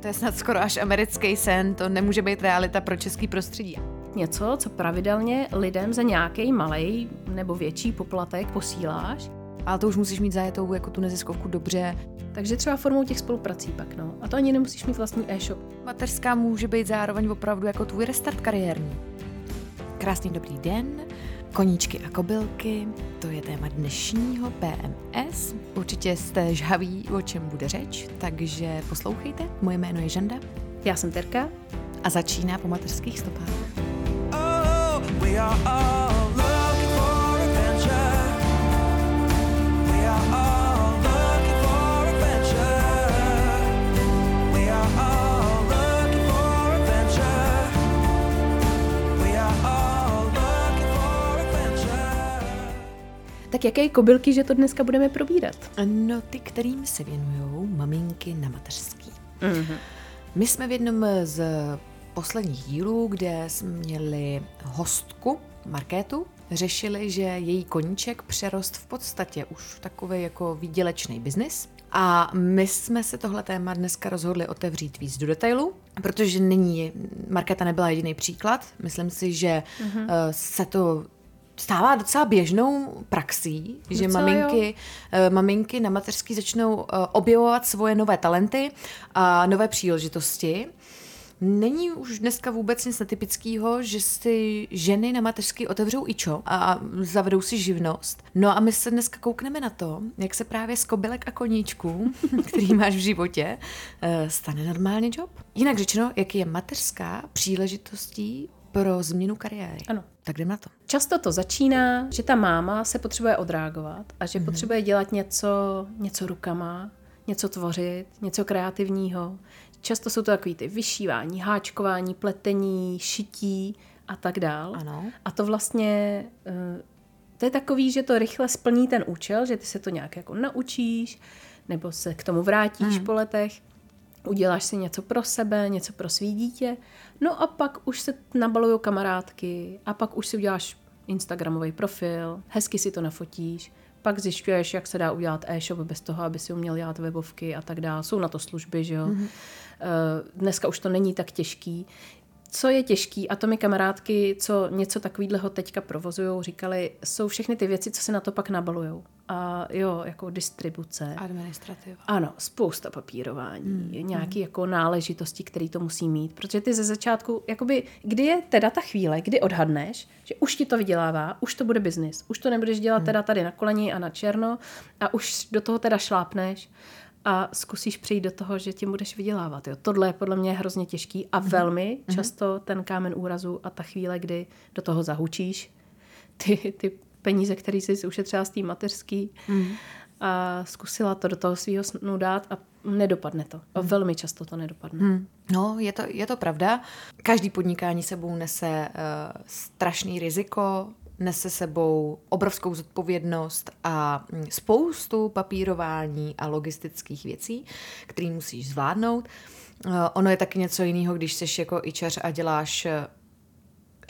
To je snad skoro až americký sen, to nemůže být realita pro český prostředí. Něco, co pravidelně lidem za nějaký malý nebo větší poplatek posíláš. Ale to už musíš mít zajetou jako tu neziskovku dobře. Takže třeba formou těch spoluprací pak, no. A to ani nemusíš mít vlastní e-shop. Mateřská může být zároveň opravdu jako tvůj restart kariérní. Krásný dobrý den, koníčky a kobylky, to je téma dnešního PMS. Určitě jste žhaví, o čem bude řeč, takže poslouchejte. Moje jméno je Žanda. Já jsem Terka. A začíná po mateřských stopách. Oh, we are all Tak jaké kobylky, že to dneska budeme probírat? No, ty, kterým se věnují maminky na mateřský. Mm-hmm. My jsme v jednom z posledních dílů, kde jsme měli hostku, Markétu, řešili, že její koníček přerost v podstatě už takový jako výdělečný biznis. A my jsme se tohle téma dneska rozhodli otevřít víc do detailu, protože není, Markéta nebyla jediný příklad. Myslím si, že mm-hmm. se to stává docela běžnou praxí, že docela maminky, uh, maminky na mateřský začnou uh, objevovat svoje nové talenty a nové příležitosti. Není už dneska vůbec nic netypického, že si ženy na mateřský otevřou ičo a zavedou si živnost. No a my se dneska koukneme na to, jak se právě z kobylek a koníčků, který máš v životě, eh, stane normální job. Jinak řečeno, jak je mateřská příležitostí pro změnu kariéry. Ano. Tak jdem na to. Často to začíná, že ta máma se potřebuje odreagovat a že mm-hmm. potřebuje dělat něco, něco rukama, něco tvořit, něco kreativního. Často jsou to takový ty vyšívání, háčkování, pletení, šití a tak dál. Ano. A to vlastně, eh, to je takový, že to rychle splní ten účel, že ty se to nějak jako naučíš, nebo se k tomu vrátíš mm. po letech uděláš si něco pro sebe, něco pro svý dítě, no a pak už se nabalují kamarádky a pak už si uděláš Instagramový profil, hezky si to nafotíš, pak zjišťuješ, jak se dá udělat e-shop bez toho, aby si uměl dělat webovky a tak dále. Jsou na to služby, že jo. Mm-hmm. Dneska už to není tak těžký co je těžký, a to mi kamarádky, co něco takového teďka provozují, říkali, jsou všechny ty věci, co se na to pak nabalují. A jo, jako distribuce. Administrativa. Ano, spousta papírování, hmm. nějaký hmm. jako náležitosti, který to musí mít. Protože ty ze začátku, jakoby, kdy je teda ta chvíle, kdy odhadneš, že už ti to vydělává, už to bude biznis, už to nebudeš dělat hmm. teda tady na koleni a na černo a už do toho teda šlápneš a zkusíš přijít do toho, že tím budeš vydělávat. Jo. Tohle je podle mě hrozně těžký a mm-hmm. velmi mm-hmm. často ten kámen úrazu a ta chvíle, kdy do toho zahučíš ty, ty peníze, které jsi ušetřila z té mateřský mm-hmm. a zkusila to do toho svého snu dát a nedopadne to. A mhm. velmi často to nedopadne. Mm. No, je to, je to pravda. Každý podnikání sebou nese uh, strašný riziko, nese sebou obrovskou zodpovědnost a mm, spoustu papírování a logistických věcí, které musíš zvládnout. Eh, ono je taky něco jiného, když jsi jako ičař a děláš eh,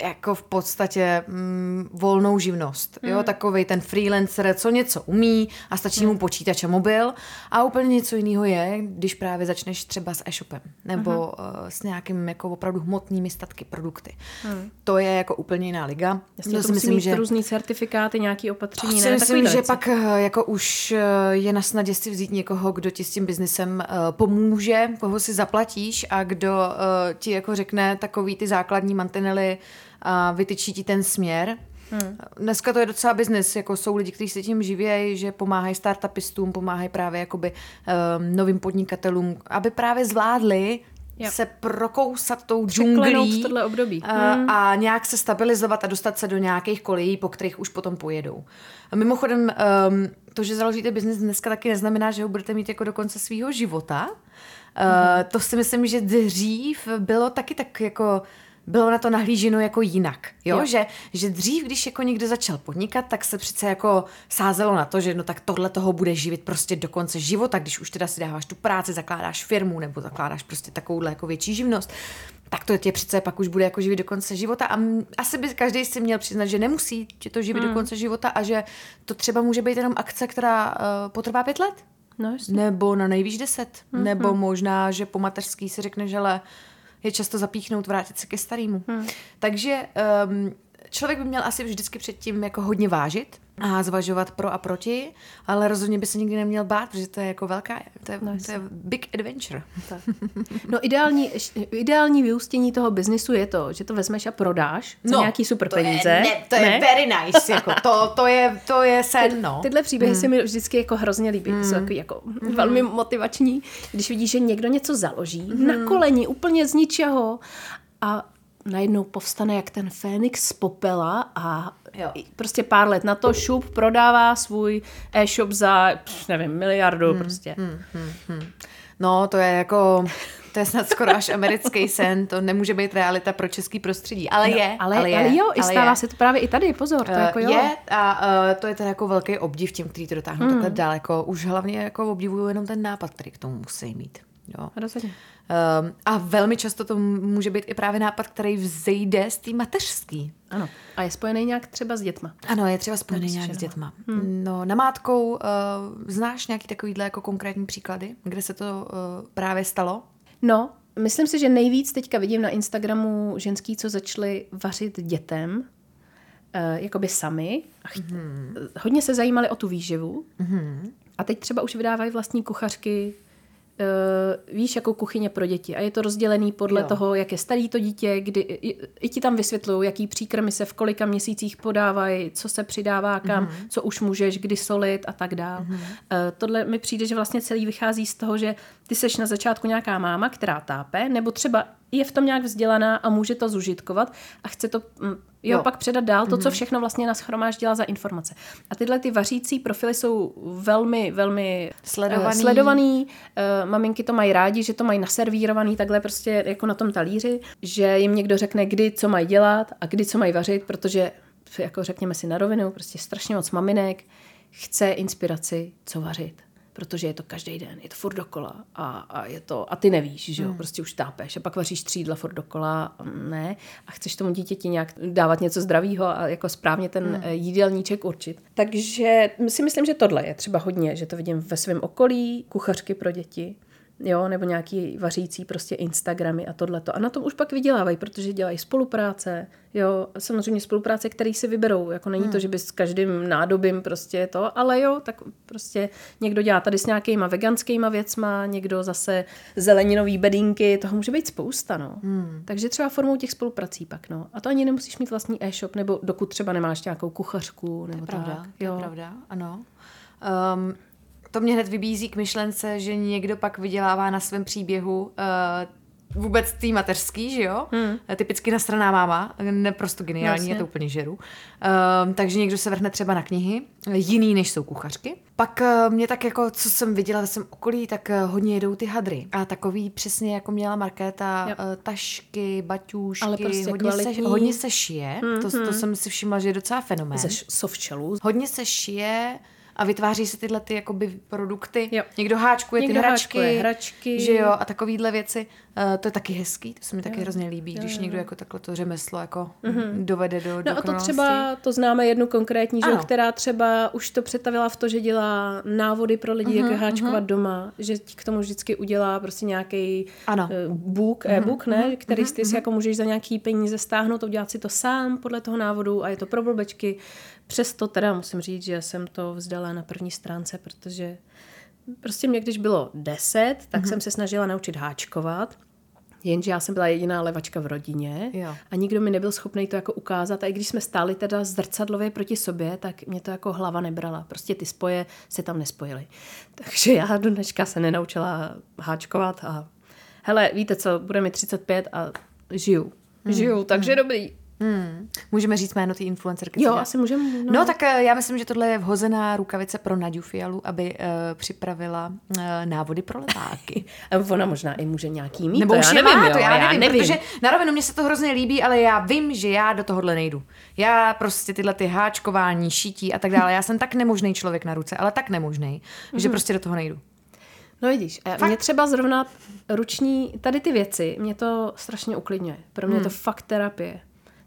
jako v podstatě mm, volnou živnost. Mm. Jo, takový ten freelancer, co něco umí a stačí mm. mu počítač a mobil. A úplně něco jiného je, když právě začneš třeba s e-shopem nebo mm. uh, s nějakým jako opravdu hmotnými statky, produkty. Mm. To je jako úplně jiná liga. Jasně, to, to si myslím, mít že různý certifikáty, nějaký opatření. To si myslím, že pak eh, jako už eh, je na snadě si vzít někoho, kdo ti s tím biznesem uh, pomůže, koho si zaplatíš a kdo uh, ti jako řekne takový ty základní mantinely, a vytyčí ti ten směr. Hmm. Dneska to je docela biznis, jako jsou lidi, kteří se tím živějí, že pomáhají startupistům, pomáhají právě jakoby um, novým podnikatelům, aby právě zvládli Yep. se prokousat tou džunglí tohle období. A, hmm. a nějak se stabilizovat a dostat se do nějakých kolejí, po kterých už potom pojedou. A mimochodem, um, to, že založíte biznis dneska taky neznamená, že ho budete mít jako do konce svého života. Uh, to si myslím, že dřív bylo taky tak jako bylo na to nahlíženo jako jinak. Jo? jo. Že, že dřív, když jako někdo začal podnikat, tak se přece jako sázelo na to, že no tak tohle toho bude živit prostě do konce života, když už teda si dáváš tu práci, zakládáš firmu nebo zakládáš prostě takovouhle jako větší živnost tak to tě přece pak už bude jako živit do konce života a asi by každý si měl přiznat, že nemusí tě to živit mm. do konce života a že to třeba může být jenom akce, která uh, potrvá pět let. No, jasně. nebo na nejvýš 10. Mm-hmm. Nebo možná, že po mateřský si řekne, že ale je často zapíchnout, vrátit se ke starému. Mm. Takže um, člověk by měl asi vždycky předtím jako hodně vážit a zvažovat pro a proti, ale rozhodně by se nikdy neměl bát, protože to je jako velká, to je, no, to je big adventure. Tak. No ideální, ideální vyústění toho biznisu je to, že to vezmeš a prodáš za no, nějaký super to peníze. Je, ne, to ne? je very nice, jako to, to, je, to je sen, no. Tyhle příběhy mm. se mi vždycky jako hrozně líbí, mm. jsou jako, jako mm. velmi motivační, když vidíš, že někdo něco založí mm. na koleni, úplně z ničeho a najednou povstane jak ten Fénix z popela a jo. prostě pár let na to šup prodává svůj e-shop za, nevím, miliardu hmm, prostě. Hmm, hmm, hmm. No, to je jako, to je snad skoro až americký sen, to nemůže být realita pro český prostředí, ale no, je. Ale, ale, je, ale jo, i stává je. se to právě i tady, pozor, to uh, jako jo. Je a uh, to je teda jako velký obdiv těm, kteří to dotáhnou hmm. takhle daleko. Už hlavně jako obdivuju jenom ten nápad, který k tomu musí mít. Jo. Rozhodně. Um, a velmi často to může být i právě nápad, který vzejde z té mateřský. Ano. A je spojený nějak třeba s dětma. Ano, je třeba spojený nějak s dětma. Hmm. No, namátkou uh, znáš nějaký takovýhle jako konkrétní příklady, kde se to uh, právě stalo? No, myslím si, že nejvíc teďka vidím na Instagramu ženský, co začaly vařit dětem, uh, jakoby sami. Mm-hmm. Hodně se zajímali o tu výživu. Mm-hmm. A teď třeba už vydávají vlastní kuchařky uh, víš, jako kuchyně pro děti. A je to rozdělený podle jo. toho, jak je starý to dítě, kdy i, i ti tam vysvětlují, jaký příkrmy se v kolika měsících podávají, co se přidává kam, mm-hmm. co už můžeš, kdy solit a tak dále. Mm-hmm. Uh, tohle mi přijde, že vlastně celý vychází z toho, že ty seš na začátku nějaká máma, která tápe, nebo třeba je v tom nějak vzdělaná a může to zužitkovat a chce to mm, jo, jo. pak předat dál, to, co mhm. všechno vlastně nás dělá za informace. A tyhle ty vařící profily jsou velmi, velmi sledovaný. Uh, sledovaný. Uh, maminky to mají rádi, že to mají naservírovaný takhle prostě jako na tom talíři, že jim někdo řekne, kdy co mají dělat a kdy co mají vařit, protože jako řekněme si na rovinu, prostě strašně moc maminek chce inspiraci, co vařit protože je to každý den, je to furt dokola a, a je to, a ty nevíš, že jo, hmm. prostě už tápeš a pak vaříš třídla furt dokola, ne, a chceš tomu dítěti nějak dávat něco zdravého a jako správně ten. Eh, jídelníček určit. Takže si myslím, že tohle je třeba hodně, že to vidím ve svém okolí, kuchařky pro děti, jo, nebo nějaký vařící prostě Instagramy a tohleto. A na tom už pak vydělávají, protože dělají spolupráce, jo, samozřejmě spolupráce, které si vyberou, jako není hmm. to, že by s každým nádobím prostě to, ale jo, tak prostě někdo dělá tady s nějakýma veganskýma věcma, někdo zase zeleninový bedínky, toho může být spousta, no. Hmm. Takže třeba formou těch spoluprací pak, no. A to ani nemusíš mít vlastní e-shop, nebo dokud třeba nemáš nějakou kuchařku, nebo to je pravda, tak. To je pravda, ano. Um, to mě hned vybízí k myšlence, že někdo pak vydělává na svém příběhu uh, vůbec tý mateřský, že jo? Hmm. Typicky nastraná máma, neprosto geniální, Jasně. je to úplně žeru. Uh, takže někdo se vrhne třeba na knihy, jiný než jsou kuchařky. Pak uh, mě tak jako, co jsem viděla ve svém okolí, tak uh, hodně jedou ty hadry. A takový přesně jako měla Markéta, uh, tašky, baťůžky, Ale prostě hodně, se, hodně se šije. Hmm, to, to hmm. jsem si všimla, že je docela fenomén. Ze softshellů. Hodně se šije, a vytváří se tyhle ty jakoby produkty. Jo. Někdo háčkuje Někdo ty hračky, háčkuje hračky, že jo, a takovýhle věci. Uh, to je taky hezký, to se mi taky jo. hrozně líbí, jo, když jo. někdo jako takhle to řemeslo jako mm-hmm. dovede do No a to třeba, to známe jednu konkrétní, že, která třeba už to přetavila v to, že dělá návody pro lidi, mm-hmm, jak mhm, háčkovat mm-hmm. doma, že k tomu vždycky udělá prostě nějaký uh, book, mm-hmm, e-book, ne, mm-hmm, který mm-hmm. ty si jako můžeš za nějaký peníze stáhnout, udělat si to sám podle toho návodu a je to pro blbečky. Přesto teda musím říct, že jsem to vzdala na první stránce, protože prostě mě, když bylo deset, tak mm-hmm. jsem se snažila naučit háčkovat. Jenže já jsem byla jediná levačka v rodině jo. a nikdo mi nebyl schopný to jako ukázat. A i když jsme stáli teda zrcadlově proti sobě, tak mě to jako hlava nebrala. Prostě ty spoje se tam nespojily. Takže já do dneška se nenaučila háčkovat a hele, víte co, bude mi 35 a žiju. Hmm. Žiju, takže hmm. dobrý. Hmm. Můžeme říct jméno té influencerky? Jo, asi můžeme. No. no tak eh, já myslím, že tohle je vhozená rukavice pro Naďu Fialu, aby uh, připravila uh, návody pro letáky. Ona možná i může nějaký mít, Nebo to už já nevím, má, jo, to já, já nevím, nevím, protože na rovinu mě se to hrozně líbí, ale já vím, že já do tohohle nejdu. Já prostě tyhle ty háčkování, šítí a tak dále, já jsem tak nemožný člověk na ruce, ale tak nemožný, mm-hmm. že mhm. prostě do toho nejdu. No vidíš, fakt? mě třeba zrovna ruční, tady ty věci, mě to strašně uklidňuje. Pro mě hmm. to fakt terapie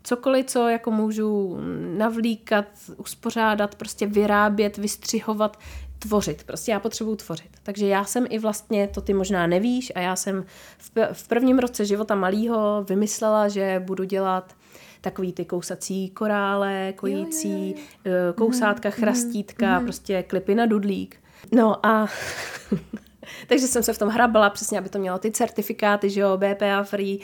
cokoliv, co jako můžu navlíkat, uspořádat, prostě vyrábět, vystřihovat, tvořit. Prostě já potřebuju tvořit. Takže já jsem i vlastně, to ty možná nevíš, a já jsem v, v prvním roce života malýho vymyslela, že budu dělat takový ty kousací korále, kojící, jo, jo, jo. kousátka, mm, chrastítka, mm. prostě klipy na dudlík. No a takže jsem se v tom hrabala přesně, aby to mělo ty certifikáty, že jo, BPA free,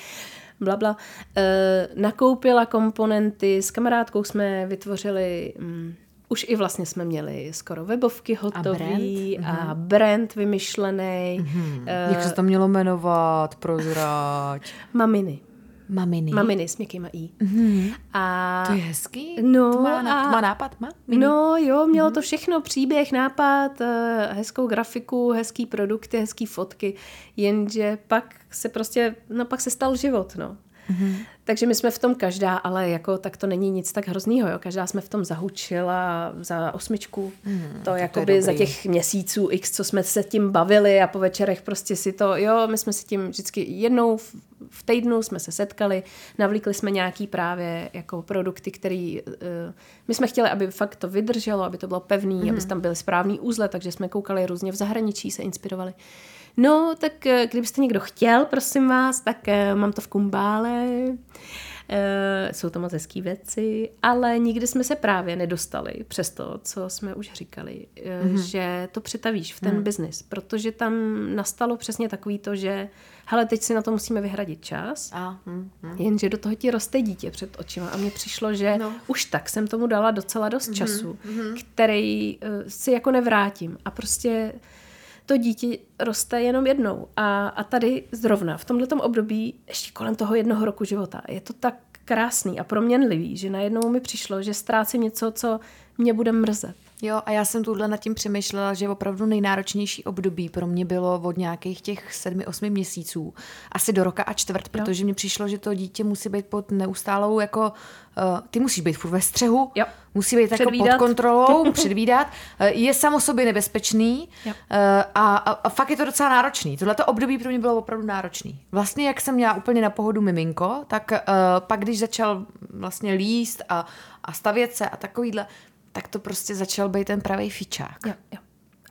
bla, bla. E, nakoupila komponenty, s kamarádkou jsme vytvořili... Mm, už i vlastně jsme měli skoro webovky hotové a, brand? a mhm. brand vymyšlený. Mm-hmm. Uh, Jak se to mělo jmenovat? Prozrať. Maminy. Maminy. Maminy s měkkýma i. Mm-hmm. A... To je hezký. No, to má, a... to má nápad? Má? Mini. No jo, mělo mm-hmm. to všechno. Příběh, nápad, eh, hezkou grafiku, hezký produkty, hezký fotky. Jenže pak se prostě, no pak se stal život, no. Mm-hmm. Takže my jsme v tom každá, ale jako tak to není nic tak hroznýho, jo. Každá jsme v tom zahučila za osmičku. Mm, to jakoby za těch měsíců x, co jsme se tím bavili a po večerech prostě si to, jo, my jsme si tím vždycky jednou v, v týdnu jsme se setkali, navlíkli jsme nějaký právě jako produkty, který uh, my jsme chtěli, aby fakt to vydrželo, aby to bylo pevný, mm. aby tam byly správný úzle, takže jsme koukali různě v zahraničí, se inspirovali. No, tak eh, kdybyste někdo chtěl, prosím vás, tak uh, mám to v kumbále. Uh, jsou to moc hezký věci, ale nikdy jsme se právě nedostali přes to, co jsme už říkali, mm-hmm. že to přetavíš v ten mm. biznis, protože tam nastalo přesně takový to, že hele, teď si na to musíme vyhradit čas, a, mm, mm. jenže do toho ti roste dítě před očima a mně přišlo, že no. už tak jsem tomu dala docela dost mm-hmm. času, mm-hmm. který uh, si jako nevrátím a prostě to dítě roste jenom jednou. A, a tady zrovna v tomto období, ještě kolem toho jednoho roku života, je to tak krásný a proměnlivý, že najednou mi přišlo, že ztrácím něco, co mě bude mrzet. Jo, a já jsem tuhle nad tím přemýšlela, že opravdu nejnáročnější období pro mě bylo od nějakých těch sedmi, osmi měsíců, asi do roka a čtvrt, protože mi přišlo, že to dítě musí být pod neustálou jako, uh, ty musíš být furt ve střehu, jo. musí být jako pod kontrolou, předvídat, uh, je samo sobě nebezpečný uh, a, a, a fakt je to docela náročný. Tohle období pro mě bylo opravdu náročný. Vlastně jak jsem měla úplně na pohodu miminko, tak uh, pak když začal vlastně líst a, a stavět se a takovýhle, tak to prostě začal být ten pravý fičák. Jo, jo.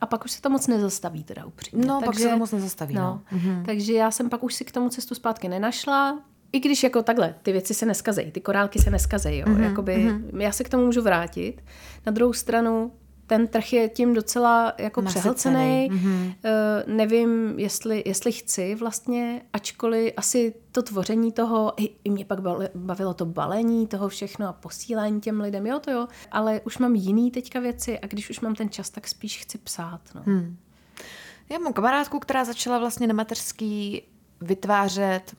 A pak už se to moc nezastaví teda upřímně. No, takže, pak se to moc nezastaví, no. no. Mhm. Takže já jsem pak už si k tomu cestu zpátky nenašla, i když jako takhle, ty věci se neskazejí, ty korálky se neskazejí, jo. Mm-hmm, Jakoby, mm-hmm. já se k tomu můžu vrátit. Na druhou stranu, ten trh je tím docela jako přehlcený. Mm-hmm. Nevím, jestli, jestli chci vlastně, ačkoliv asi to tvoření toho, i, i mě pak bavilo to balení toho všechno a posílání těm lidem, jo to jo, ale už mám jiný teďka věci a když už mám ten čas, tak spíš chci psát. No. Hmm. Já mám kamarádku, která začala vlastně na mateřský vytvářet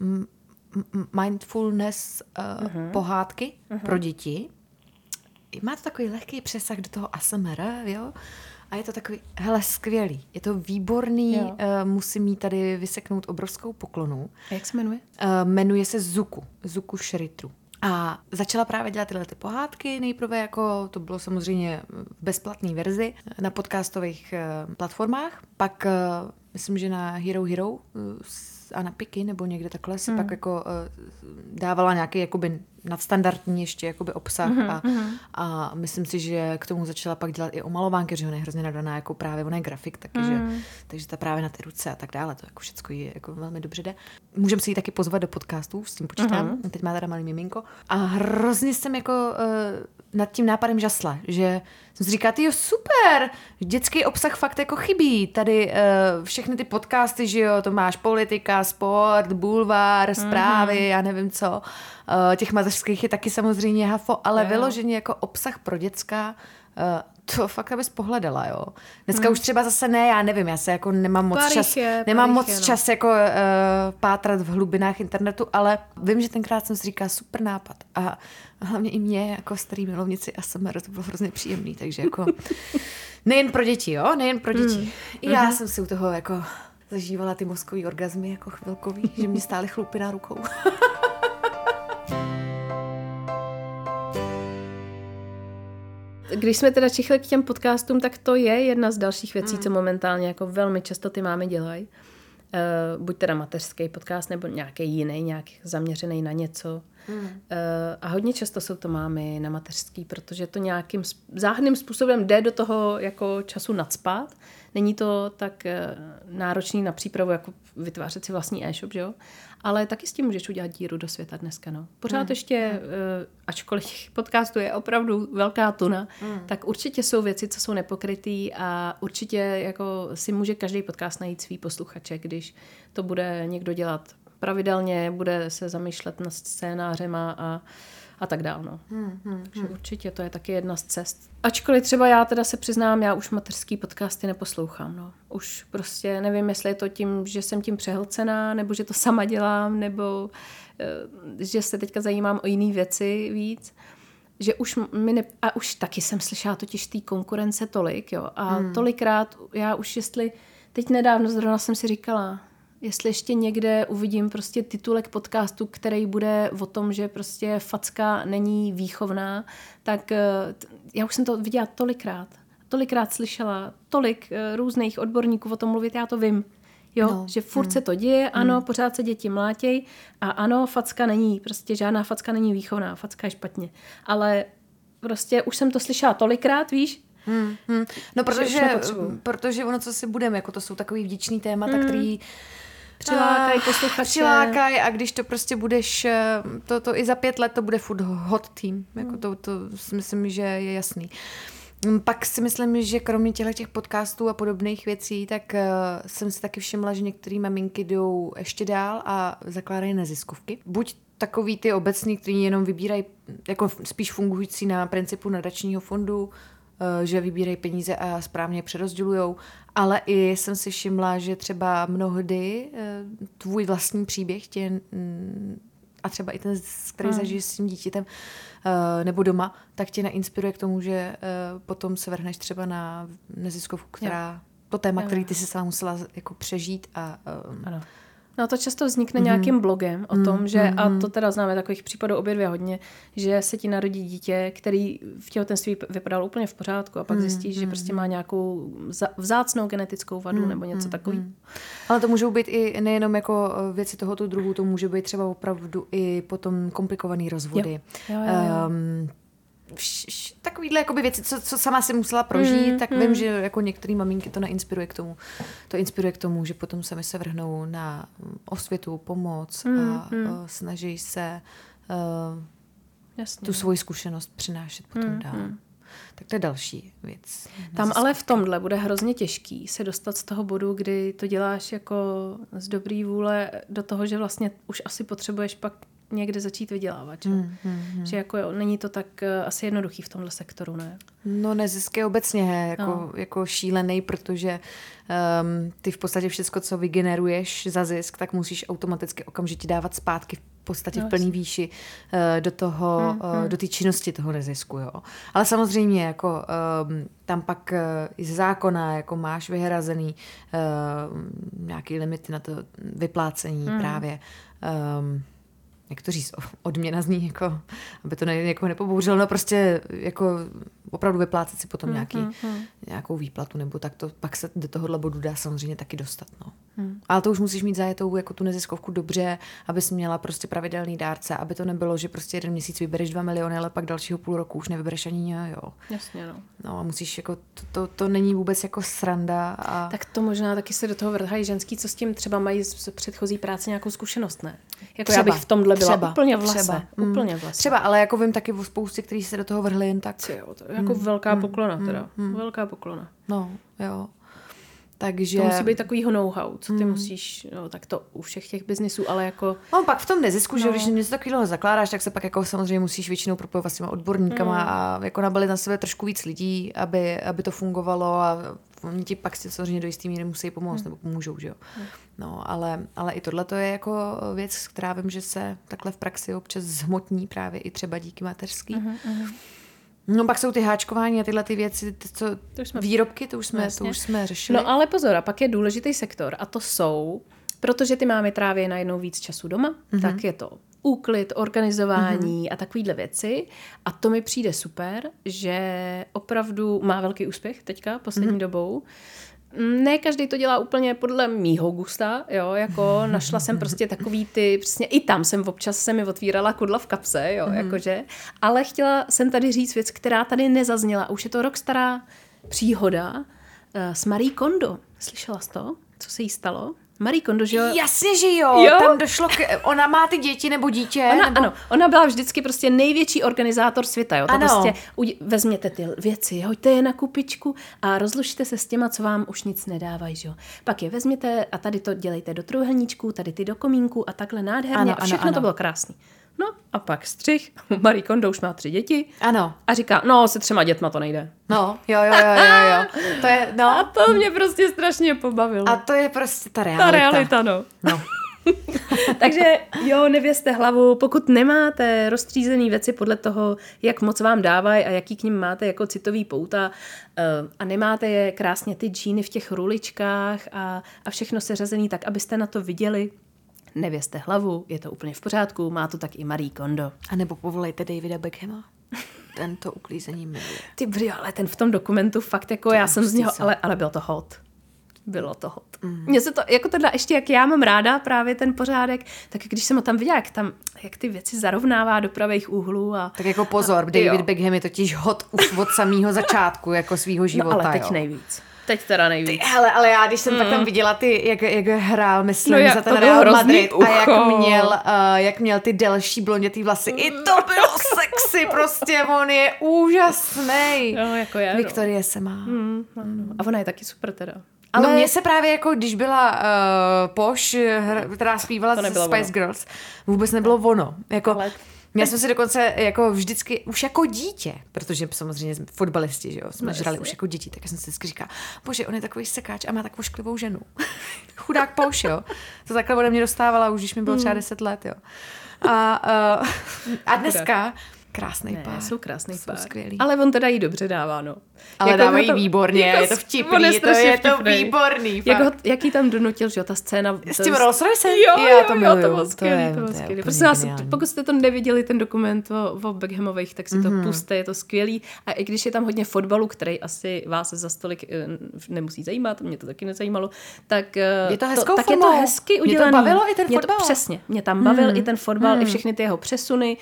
mindfulness uh, uh-huh. pohádky uh-huh. pro děti má to takový lehký přesah do toho ASMR, jo? A je to takový, hele, skvělý. Je to výborný, uh, musím mít tady vyseknout obrovskou poklonu. A jak se jmenuje? Uh, jmenuje se Zuku, Zuku Šritru. A začala právě dělat tyhle ty pohádky. Nejprve jako to bylo samozřejmě v bezplatné verzi na podcastových uh, platformách. Pak uh, myslím, že na Hero Hero uh, a na Piky nebo někde takhle si hmm. pak jako uh, dávala nějaký jakoby nadstandardní ještě jakoby obsah mm-hmm. a, mhm. a myslím si, že k tomu začala pak dělat i omalovánky, že ona je hrozně nadaná jako právě, ona je grafik, takže, mm. takže ta právě na ty ruce a tak dále, to jako všechno je jako velmi dobře jde. Můžeme si ji taky pozvat do podcastů, s tím počítám, mm-hmm. teď má teda malý miminko a hrozně jsem jako uh, nad tím nápadem žasla, že jsem si říkala, jo, super, dětský obsah fakt jako chybí. Tady uh, všechny ty podcasty, že jo, to máš politika, sport, bulvár, zprávy, mm-hmm. já nevím co. Uh, těch mateřských je taky samozřejmě hafo, ale jo. vyloženě jako obsah pro děcka uh, to fakt abys pohledala, jo. Dneska hmm. už třeba zase ne, já nevím, já se jako nemám moc parych čas, je, nemám moc je, no. čas jako uh, pátrat v hlubinách internetu, ale vím, že tenkrát jsem si říkala super nápad a hlavně i mě jako starý milovnici ASMR to bylo hrozně příjemný, takže jako nejen pro děti, jo, nejen pro děti. Hmm. I já hmm. jsem si u toho jako zažívala ty mozkový orgazmy jako chvilkový, že mě stály chlupy na rukou. Když jsme teda čichli k těm podcastům, tak to je jedna z dalších věcí, mm. co momentálně jako velmi často ty máme dělají. Uh, buď teda mateřský podcast, nebo nějaký jiný, nějaký zaměřený na něco. Hmm. A hodně často jsou to mámy na mateřský, protože to nějakým záhadným způsobem jde do toho jako času nadspat. Není to tak eh, náročný na přípravu, jako vytvářet si vlastní e-shop, že jo? Ale taky s tím můžeš udělat díru do světa dneska, no. Pořád hmm. ještě, hmm. ačkoliv podcastů je opravdu velká tuna, hmm. tak určitě jsou věci, co jsou nepokrytý a určitě jako si může každý podcast najít svý posluchače, když to bude někdo dělat pravidelně, bude se zamýšlet nad scénářem a, a a tak dále. No. Hmm, hmm, Takže hmm. určitě to je taky jedna z cest. Ačkoliv třeba já teda se přiznám, já už mateřský podcasty neposlouchám. No. Už prostě nevím, jestli je to tím, že jsem tím přehlcená, nebo že to sama dělám, nebo uh, že se teďka zajímám o jiné věci víc že už mi ne, a už taky jsem slyšela totiž té konkurence tolik, jo, a hmm. tolikrát já už jestli, teď nedávno zrovna jsem si říkala, jestli ještě někde uvidím prostě titulek podcastu, který bude o tom, že prostě facka není výchovná, tak eh, já už jsem to viděla tolikrát. Tolikrát slyšela tolik eh, různých odborníků o tom mluvit, já to vím. Jo, no. že furt hmm. se to děje, ano, hmm. pořád se děti mlátěj a ano, facka není, prostě žádná facka není výchovná, facka je špatně. Ale prostě už jsem to slyšela tolikrát, víš, Hmm, hmm. No protože, protože ono, co si budeme, jako to jsou takový vděčný témata, hmm. který Přilákají posluchače. Přilákají a když to prostě budeš, eh, to, to i za pět let to bude furt hot team. Jako to, to si myslím, že je jasný. Mm, pak si myslím, že kromě těchto těch podcastů a podobných věcí, tak uh, jsem si taky všimla, že některé maminky jdou ještě dál a zakládají neziskovky. Buď takový ty obecní, který jenom vybírají, jako spíš fungující na principu nadačního fondu, Eh, že vybírají peníze a správně přerozdělují, ale i jsem si všimla, že třeba mnohdy eh, tvůj vlastní příběh tě a třeba i ten, který hmm. zažiješ s tím dítětem eh, nebo doma, tak tě nainspiruje k tomu, že potom se vrhneš třeba na neziskovku, která jo. to téma, jo. který ty si sama musela jako přežít a ano No to často vznikne mm-hmm. nějakým blogem o tom, že, mm-hmm. a mhm. to teda známe takových případů obě dvě hodně, že se ti narodí dítě, který v těhotenství vypadalo úplně v pořádku a pak mm-hmm. zjistíš, že prostě má nějakou vzácnou genetickou vadu mm-hmm. nebo něco takového. Mm-hmm. Ale to můžou být i nejenom jako eh, věci tohoto druhu, to může být třeba opravdu i potom komplikovaný rozvody. Jo. Jo, jo, jo. Um, takovýhle jakoby věci, co, co sama si musela prožít, mm, tak mm. vím, že jako některé maminky to neinspiruje k tomu. To inspiruje k tomu, že potom sami se vrhnou na osvětu, pomoc mm, a mm. Snaží se uh, Jasně. tu svoji zkušenost přinášet potom mm, dál. Mm. Tak to je další věc. Tam ale v tomhle bude hrozně těžký se dostat z toho bodu, kdy to děláš jako z dobrý vůle do toho, že vlastně už asi potřebuješ pak někde začít vydělávat. Že, hmm, hmm, hmm. že jako jo, není to tak uh, asi jednoduchý v tomhle sektoru, ne? No nezisk je obecně jako, no. jako šílený, protože um, ty v podstatě všechno, co vygeneruješ za zisk, tak musíš automaticky okamžitě dávat zpátky v podstatě no, v plný výši uh, do toho, hmm, uh, hmm. do té činnosti toho nezisku, jo. Ale samozřejmě jako um, tam pak uh, i z zákona jako máš vyhrazený uh, nějaký limity na to vyplácení hmm. právě um, říct, odměna zní, jako, aby to ne, jako nepobouřilo, no prostě jako opravdu vyplácet si potom hmm, nějaký, hmm, hmm. nějakou výplatu, nebo tak to pak se do tohohle bodu dá samozřejmě taky dostat, no. Hmm. Ale to už musíš mít zajetou jako tu neziskovku dobře, abys měla prostě pravidelný dárce, aby to nebylo, že prostě jeden měsíc vybereš dva miliony, ale pak dalšího půl roku už nevybereš ani jo. Jasně, no. No a musíš jako, to, to, to není vůbec jako sranda. A... Tak to možná taky se do toho vrhají ženský, co s tím třeba mají z předchozí práce nějakou zkušenost, ne? Jako třeba, já bych v tomhle byla třeba, úplně v lese. Třeba, mm. úplně v lese. Třeba, ale jako vím taky o spoustě, kteří se do toho vrhli jen tak. Jo, to jako mm. velká mm. poklona teda. Mm. Velká poklona. No, jo. Takže... To musí být takovýho know-how, co ty hmm. musíš, no, tak to u všech těch biznisů, ale jako... No pak v tom nezisku, no. že když něco takového zakládáš, tak se pak jako samozřejmě musíš většinou propojovat s těma odborníkama hmm. a jako nabalit na sebe trošku víc lidí, aby, aby to fungovalo a oni ti pak si samozřejmě do jistý míry musí pomoct, hmm. nebo pomůžou, že jo. Hmm. No, ale, ale i tohle to je jako věc, která vím, že se takhle v praxi občas zhmotní právě i třeba díky mateřský. Hmm. No pak jsou ty háčkování a tyhle ty věci, co, to už jsme, výrobky, to už, jsme, to už jsme řešili. No ale pozor, a pak je důležitý sektor a to jsou, protože ty máme tráví najednou víc času doma, mm-hmm. tak je to úklid, organizování mm-hmm. a takovýhle věci. A to mi přijde super, že opravdu má velký úspěch teďka, poslední mm-hmm. dobou. Ne každý to dělá úplně podle mýho gusta, jo, jako našla jsem prostě takový ty, přesně i tam jsem občas se mi otvírala kudla v kapse, jo, mm. jakože, ale chtěla jsem tady říct věc, která tady nezazněla, už je to rok stará příhoda uh, s Marie Kondo. Slyšela jsi to? Co se jí stalo? Marie Kondo, že jo? Jasně, že jo. jo. Tam došlo k... Ona má ty děti nebo dítě? Ona, nebo... Ano, ona byla vždycky prostě největší organizátor světa, jo. To ano. prostě vezměte ty věci, hoďte je na kupičku a rozlučte se s těma, co vám už nic nedávají, že jo. Pak je vezměte a tady to dělejte do trojuhelníčku, tady ty do komínku a takhle nádherně ano, a všechno ano, ano. to bylo krásný. No a pak střih, Marie Kondo už má tři děti. Ano. A říká, no se třema dětma to nejde. No, jo, jo, jo, jo, jo. To je, no. A to mě prostě strašně pobavilo. A to je prostě ta realita. Ta realita, no. No. Takže jo, nevězte hlavu, pokud nemáte rozstřízený věci podle toho, jak moc vám dávají a jaký k ním máte jako citový pouta uh, a nemáte je krásně ty džíny v těch ruličkách a, a všechno seřazený tak, abyste na to viděli, nevězte hlavu, je to úplně v pořádku, má to tak i Marie Kondo. A nebo povolejte Davida Beckhama. Ten to uklízení miluje. Ty brzy, ale ten v tom dokumentu fakt jako to já jsem z něho, ale, ale byl to hot. Bylo to hot. Mm. Mně se to, jako teda ještě, jak já mám ráda právě ten pořádek, tak když jsem ho tam viděla, jak tam, jak ty věci zarovnává do pravých úhlů a... Tak jako pozor, a, David jo. Beckham je totiž hot už od samého začátku, jako svýho života, no, ale teď jo. nejvíc. Teď teda nejvíc. Ty, hele, ale já, když jsem mm. pak tam viděla ty, jak, jak hrál, myslím, no, jak, za ten Real Madrid ucho. a jak měl, uh, jak měl ty delší blondětý vlasy, i to bylo sexy, prostě, on je úžasný. No, jako já, Viktorie no. se má. Mm, no, no. A ona je taky super teda. Ale... No mně se právě jako, když byla uh, Poš, která zpívala Spice ono. Girls, vůbec nebylo ono. Jako, ale já jsem si dokonce jako vždycky, už jako dítě, protože samozřejmě jsme fotbalisti, že jo, jsme no, žrali už jako děti, tak jsem si vždycky říkala, bože, on je takový sekáč a má takovou šklivou ženu. Chudák Pouš, jo. To takhle ode mě dostávala už, když mi bylo třeba 10 hmm. let, jo. A, uh, a dneska krásný ne, pár. jsou krásný jsou pár. skvělý. Ale on teda jí dobře dává, no. Ale jako dávají to, výborně, jako, je to vtipný, je to, je to výborný. Jak ho, jaký tam donutil, že jo, ta scéna. S tím Rolls Royce? Jo, jo, to, miluju, to bylo skvělý, to, bylo skvělý. Prosím vás, pokud jste to neviděli, ten dokument o, o Beckhamových, tak si mm-hmm. to mhm. puste, je to skvělý. A i když je tam hodně fotbalu, který asi vás za stolik eh, nemusí zajímat, mě to taky nezajímalo, tak, eh, je to, hezkou tak je to hezky udělané. Mě to bavilo i ten fotbal. Přesně, mě tam bavil i ten fotbal, i všechny ty jeho přesuny,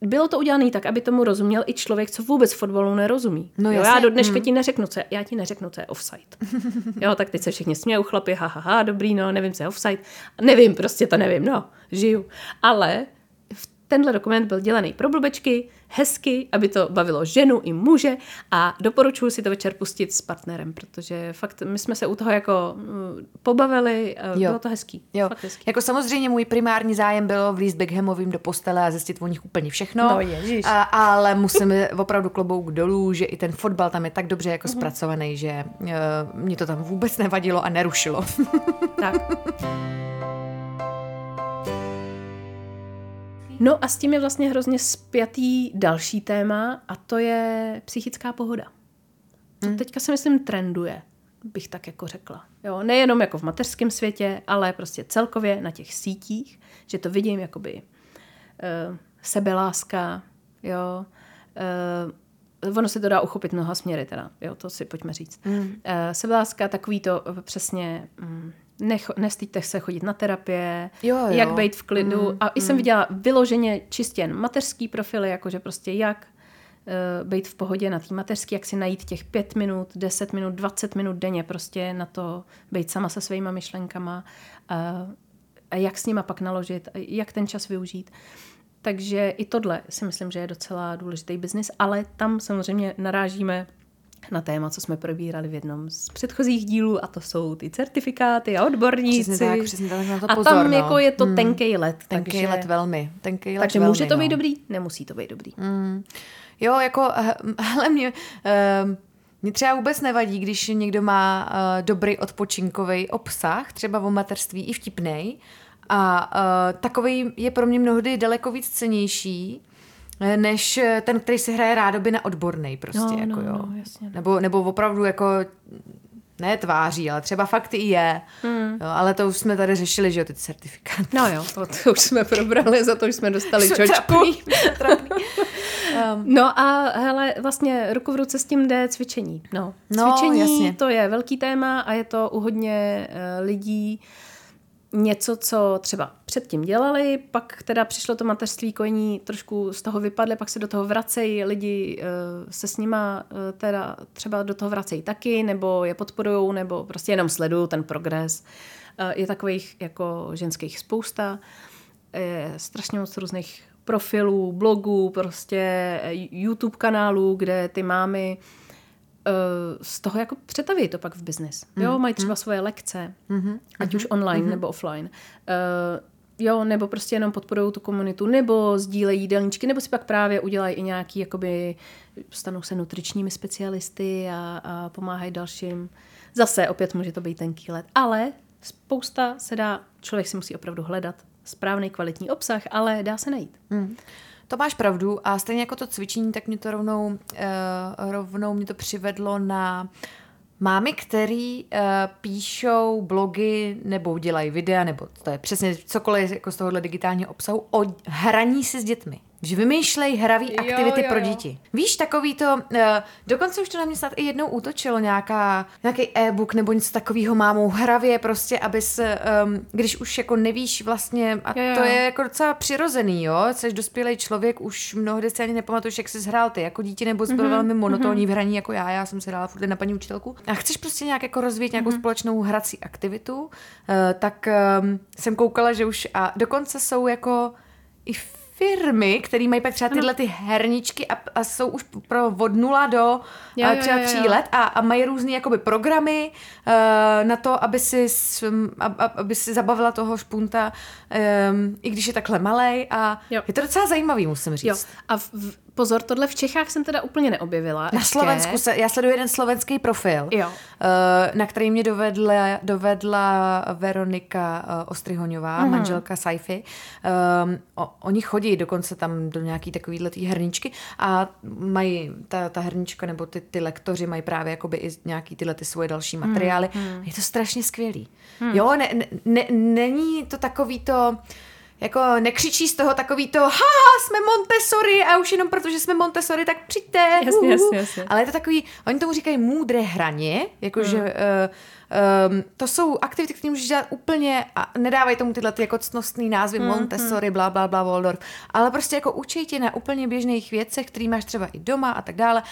bylo to udělané tak, aby tomu rozuměl i člověk, co vůbec fotbalu nerozumí. No, jo, já do dneška hmm. ti neřeknu, co je, já ti neřeknu, co je offside. jo, tak teď se všichni smějou, chlapi, ha, ha, ha, dobrý, no, nevím, co je offside. Nevím, prostě to nevím, no, žiju. Ale tenhle dokument byl dělaný pro blbečky, hezky, aby to bavilo ženu i muže a doporučuji si to večer pustit s partnerem, protože fakt my jsme se u toho jako mm, pobavili, jo. bylo to hezký. Jo. Fakt hezký. Jako samozřejmě můj primární zájem byl vlízt Beckhamovým do postele a zjistit o nich úplně všechno, no, ježiš. a, ale musíme opravdu klobouk dolů, že i ten fotbal tam je tak dobře jako mm-hmm. zpracovaný, že uh, mě to tam vůbec nevadilo a nerušilo. tak. No a s tím je vlastně hrozně spjatý další téma a to je psychická pohoda. To hmm. teďka si myslím trenduje, bych tak jako řekla. Jo, nejenom jako v mateřském světě, ale prostě celkově na těch sítích, že to vidím jakoby uh, sebeláska, jo, uh, ono se to dá uchopit mnoha směry teda, jo, to si pojďme říct. Mm. Uh, sebeláska, takový to přesně um, nech, nestýďte se chodit na terapie, jo, jo. jak být v klidu. Mm, a mm. i jsem viděla vyloženě čistě jen mateřský profily, jakože prostě jak uh, být v pohodě na té mateřský, jak si najít těch pět minut, deset minut, dvacet minut denně prostě na to být sama se svýma myšlenkama uh, a jak s nima pak naložit, a jak ten čas využít. Takže i tohle si myslím, že je docela důležitý biznis, ale tam samozřejmě narážíme na téma, co jsme probírali v jednom z předchozích dílů a to jsou ty certifikáty a odborníci. Přesně tak, přesně tak, na to a pozor, tam no. jako je to hmm. tenkej let. Tenkej takže, let velmi. Tenkej let takže velmi, může to no. být dobrý, nemusí to být dobrý. Hmm. Jo, jako, eh, hele, mě, uh, mě třeba vůbec nevadí, když někdo má uh, dobrý odpočinkový obsah, třeba o mateřství i vtipnej, a uh, takový je pro mě mnohdy daleko víc cenější, Eh, než eh, ten, který si hraje rádoby na odborný prostě, no, jako no, jo. No, jasně. Nebo, nebo opravdu jako ne tváří, ale třeba fakt i je. Hmm. Jo, ale to už jsme tady řešili, že jo, ty certifikáty. No jo, to, to už jsme probrali, za to už jsme dostali čočku. Trapný, trapný. Um, no a hele, vlastně ruku v ruce s tím jde cvičení. No, No, cvičení jasně. to je velký téma a je to u hodně uh, lidí něco, co třeba předtím dělali, pak teda přišlo to mateřství kojení, trošku z toho vypadly, pak se do toho vracejí, lidi uh, se s nima uh, teda třeba do toho vracejí taky, nebo je podporujou, nebo prostě jenom sledují ten progres. Uh, je takových jako ženských spousta, je strašně moc různých profilů, blogů, prostě eh, YouTube kanálů, kde ty mámy uh, z toho jako přetaví to pak v biznis. Jo, mají třeba svoje lekce, ať už online nebo offline. Uh, jo, nebo prostě jenom podporují tu komunitu, nebo sdílejí jídelníčky, nebo si pak právě udělají i nějaký, jakoby, stanou se nutričními specialisty a, a pomáhají dalším. Zase opět může to být tenký let, ale spousta se dá, člověk si musí opravdu hledat správný kvalitní obsah, ale dá se najít. Hmm. To máš pravdu a stejně jako to cvičení, tak mě to rovnou, uh, rovnou mě to přivedlo na mámy, který uh, píšou blogy nebo dělají videa, nebo to je přesně cokoliv jako z tohohle digitálního obsahu o hraní si s dětmi. Že vymýšlej hravý Jo, aktivity jo, pro jo. děti. Víš, takový to, uh, dokonce už to na mě snad i jednou útočilo, nějaká, nějaký e-book nebo něco takového mámou hravě prostě, abys, um, když už jako nevíš vlastně, a Jo, jo. to je jako docela přirozený, jo, jsi dospělý člověk, už mnohdy si ani nepamatuješ, jak jsi zhrál ty jako dítě, nebo jsi byl velmi monotónní v hraní jako já, já jsem se hrála furt na paní učitelku. A chceš prostě nějak jako rozvíjet nějakou společnou hrací aktivitu, uh, tak um, jsem koukala, že už a dokonce jsou jako i firmy, které mají pak třeba tyhle ty herničky a, a jsou už pro od nula do Jo, jo, jo, třeba tří let a, a mají různé jakoby programy uh, na to, aby si, ab, aby si zabavila toho špunta, um, i když je takhle malej a Jo. je to docela zajímavý, musím říct. Jo. A v, pozor, tohle v Čechách jsem teda úplně neobjevila. Na ještě. Slovensku se, já sleduji jeden slovenský profil, Jo. eh, na který mě dovedla, dovedla Veronika eh, Ostryhoňová, Mhm. manželka Saifi. Um, o, oni chodí dokonce tam do nějaký takovýhle tý herničky a mají ta, ta hernička nebo ty, ty lektoři mají právě jakoby i nějaký tyhle ty svoje další Mhm. materiály. Je to strašně skvělý. Jo, ne, ne, ne, není to takový to jako nekřičí z toho takový to, haha, jsme Montessori a už jenom protože jsme Montessori, tak přijďte. Jasně, uhu." jasně, jasně. Ale je to takový, oni tomu říkají můdré hraně, jakože Hmm. uh, um, to jsou aktivity, které můžeš dělat úplně a nedávají tomu tyhle ty jako ctnostný názvy Hmm, Montessori, bla, bla, bla, Waldorf, ale prostě jako učí tě na úplně běžných věcech, který máš třeba i doma a tak dále,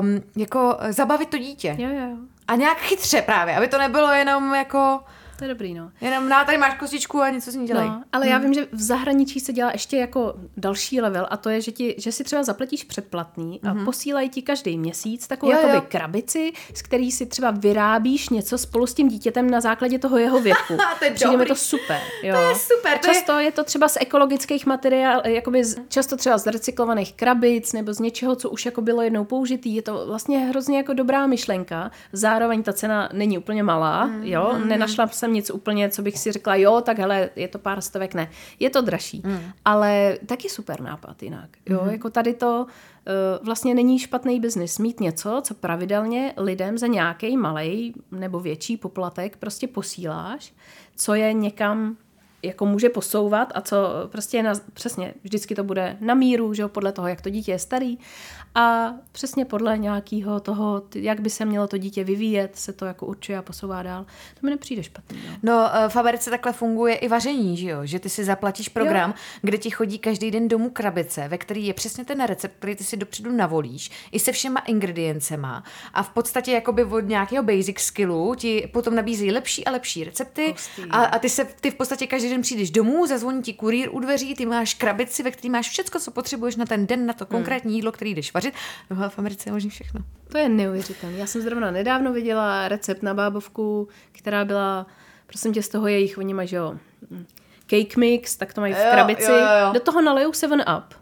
um, jako zabavit to dítě. Jo, jo. A nějak chytře právě, aby to nebylo jenom jako, To je dobrý, no. jenom na tady máš kostičku a něco s ní dělej. No, ale já vím, že v zahraničí se dělá ještě jako další level a to je, že, ti, že si třeba zaplatíš předplatný a posílají ti každý měsíc takovou Jo, jo. krabici, z který si třeba vyrábíš něco spolu s tím dítětem na základě toho jeho věku. To je Přijde mi to super. Jo. To je super, to je- Často je... to třeba z ekologických materiálů, jakoby z, často třeba z recyklovaných krabic nebo z něčeho, co už jako bylo jednou použitý. Je to vlastně hrozně jako dobrá myšlenka. Zároveň ta cena není úplně malá, Mm, jo. Nenašla jsem nic úplně, co bych si řekla, jo, tak hele, je to pár stovek, ne. Je to dražší, Mm. ale taky super nápad jinak. Jo, Mm-hmm. jako tady to eh, vlastně není špatný biznis mít něco, co pravidelně lidem za nějaký malý nebo větší poplatek prostě posíláš, co je někam jako může posouvat a co prostě na, přesně, vždycky to bude na míru, že jo, podle toho, jak to dítě je starý a přesně podle nějakého toho, jak by se mělo to dítě vyvíjet, se to jako určuje a posouvá dál. To mi nepřijde špatný. No. No, eh, v Americe takhle funguje i vaření, že jo? Že ty si zaplatíš program, jo. kde ti chodí každý den domů krabice, ve který je přesně ten recept, který ty si dopředu navolíš, i se všema ingrediencema. A v podstatě jakoby od nějakého basic skillu ti potom nabízí lepší a lepší recepty. Hustý. A, a ty se ty v podstatě každý den přijdeš domů, zazvoní ti kurýr u dveří, ty máš krabici, ve který máš všecko, co potřebuješ na ten den, na to konkrétní jídlo, který jdeš vařit. No a v Americe je možný všechno. To je neuvěřitelné. Já jsem zrovna nedávno viděla recept na bábovku, která byla, prosím tě, z toho jejich, oni mají, že jo, mm, cake mix, tak to mají v krabici. jo, jo, jo. Do toho nalejou 7 up.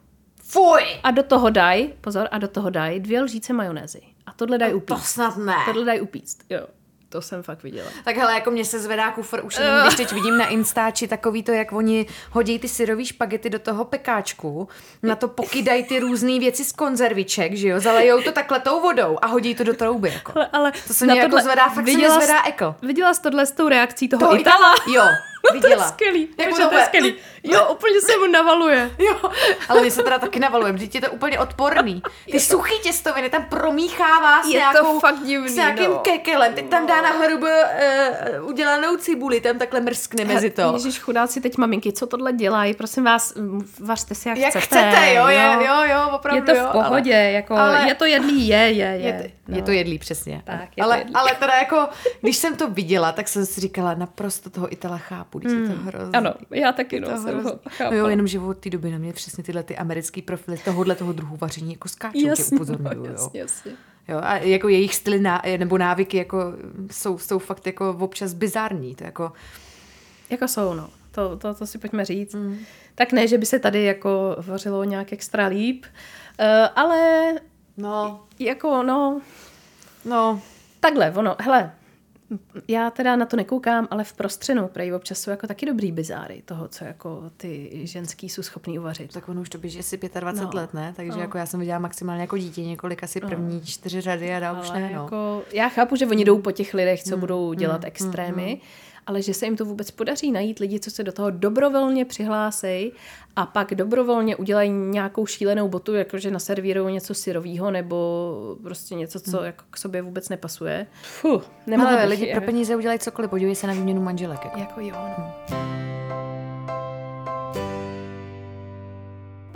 Fuj! A do toho dají, pozor, a do toho dají dvě lžíce majonézy. A tohle dají To upíct. snad ne. Tohle dají upíct, jo. To jsem fakt viděla. Tak hele, jako mě se zvedá kufr už jenom, když teď vidím na Instači takový to, jak oni hodí ty syrový špagety do toho pekáčku, na to pokydají ty různé věci z konzerviček, že jo, zalejou to takhle tou vodou a hodí to do trouby, jako. Ale, ale To se mě jako zvedá, fakt se mě viděla jsi- zvedá ekl. Viděla jsi tohle s tou reakcí toho, To Itala? Jo, viděla. to je skvělý, Jak jako mu to to je skvělý. Jo, úplně se mu navaluje. Jo, ale mě se teda taky navaluje, protože je to úplně odporný. Ty suchý těstoviny tam promíchává s Je to nějakou, fakt divný, s nějakým no. kekelem. Teď tam dá na hrubo uh, udělanou cibuli, tam takhle mrskne mezi to. Ježíš, chudáci teď maminky, co tohle dělají? Prosím vás, vařte si jak, Jak chcete. chcete, jo, je, jo, jo, opravdu Je to jo, v pohodě, ale- jako ale- je to jedlý, je, je, je. Je, to, no. je to jedlý, přesně. Tak, je to ale, jedlý. ale teda jako, když jsem to viděla, tak jsem si říkala, naprosto toho Itala chápu, když je to hrozný. Ano, já taky, no, jsem ho no chápala. jo, jenom že od té doby na mě přesně tyhle ty americký profily tohohle toho druhu vaření jako skáčou, tě Jasně, upozorňuju, no, jo. jasně, jasně. Jo, a jako jejich styly ná, nebo návyky jako jsou, jsou fakt jako občas bizarní. To jako, Jako jsou, no. To, to, to si pojďme říct. Mm. Tak ne, že by se tady jako vařilo nějak extra líp, uh, ale no, jako, no, no, takhle, ono, hele, já teda na to nekoukám, ale v prostřenu prej občas jsou jako taky dobrý bizáry toho, co jako ty ženský jsou schopný uvařit. tak ono už to běží asi 25 No. let, ne? Takže No. jako já jsem viděla maximálně jako dítě několik asi první čtyři řady a dál už Ale ne, no. jako, já chápu, že oni jdou po těch lidech, co budou dělat mm, extrémy, ale že se jim to vůbec podaří najít lidi, co se do toho dobrovolně přihlásej a pak dobrovolně udělají nějakou šílenou botu, jakože naservírují něco syrovýho nebo prostě něco, co jako k sobě vůbec nepasuje. Fuh, Ale bych, lidi jako- pro peníze udělají cokoliv, podívej se na výměnu manželek. Jako. Jako jo, no.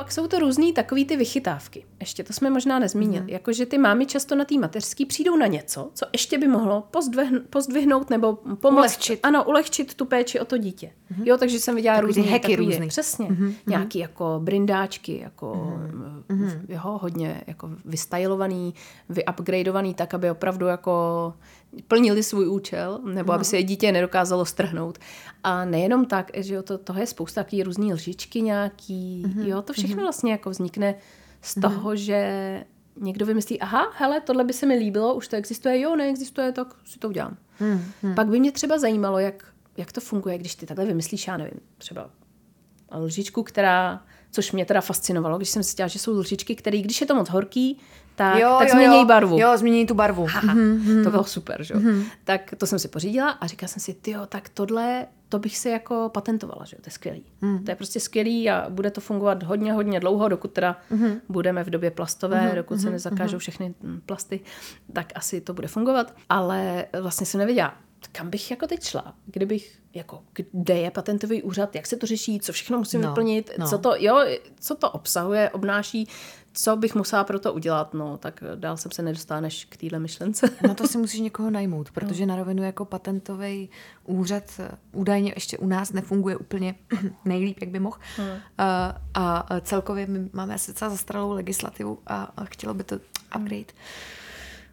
Pak jsou to různý takový ty vychytávky. Ještě to jsme možná nezmínili. Mm-hmm. Jakože ty mámy často na té mateřský přijdou na něco, co ještě by mohlo pozdvihn- pozdvihnout nebo pomoct. Ulehčit. Ano, ulehčit tu péči o to dítě. Mm-hmm. Jo, takže jsem viděla Takový ty různý hacky takový, různý. Přesně. Mm-hmm. Nějaký jako brindáčky, jako mm-hmm. jo, hodně jako vystylovaný, vyupgradeovaný tak, aby opravdu jako plnili svůj účel, nebo aby se je dítě nedokázalo strhnout. A nejenom tak, že jo, to, toho je spousta takový různý lžičky nějaký, jo, to všechno vlastně jako vznikne z toho, že někdo vymyslí, aha, hele, tohle by se mi líbilo, už to existuje, jo, neexistuje, tak si to udělám. Pak by mě třeba zajímalo, jak, jak to funguje, když ty takhle vymyslíš, já nevím, třeba lžičku, která, což mě teda fascinovalo, když jsem si že jsou lžičky, které, když je to moc horký, tak, tak změní barvu. Jo, změní tu barvu. Haha, to bylo super, že jo. Tak to jsem si pořídila a říkala jsem si, tyjo, tak tohle, to bych si jako patentovala, že jo, to je skvělý. To je prostě skvělý a bude to fungovat hodně, hodně dlouho, dokud teda budeme v době plastové, dokud se nezakážou všechny mm, plasty, tak asi to bude fungovat. Ale vlastně jsem nevěděla, kam bych jako teď šla, kdybych, jako, kde je patentový úřad, jak se to řeší, co všechno musím No, vyplnit, no. co to, jo, co to obsahuje, obnáší, co bych musela pro to udělat, no, tak dál jsem se nedostala než k téhle myšlence. Na to si musíš někoho najmout, protože na rovinu jako patentový úřad eh, údajně ještě u nás nefunguje úplně nejlíp, jak by mohl. Hmm. A, a celkově my máme asi docela zastaralou legislativu a, a chtělo by to upgrade.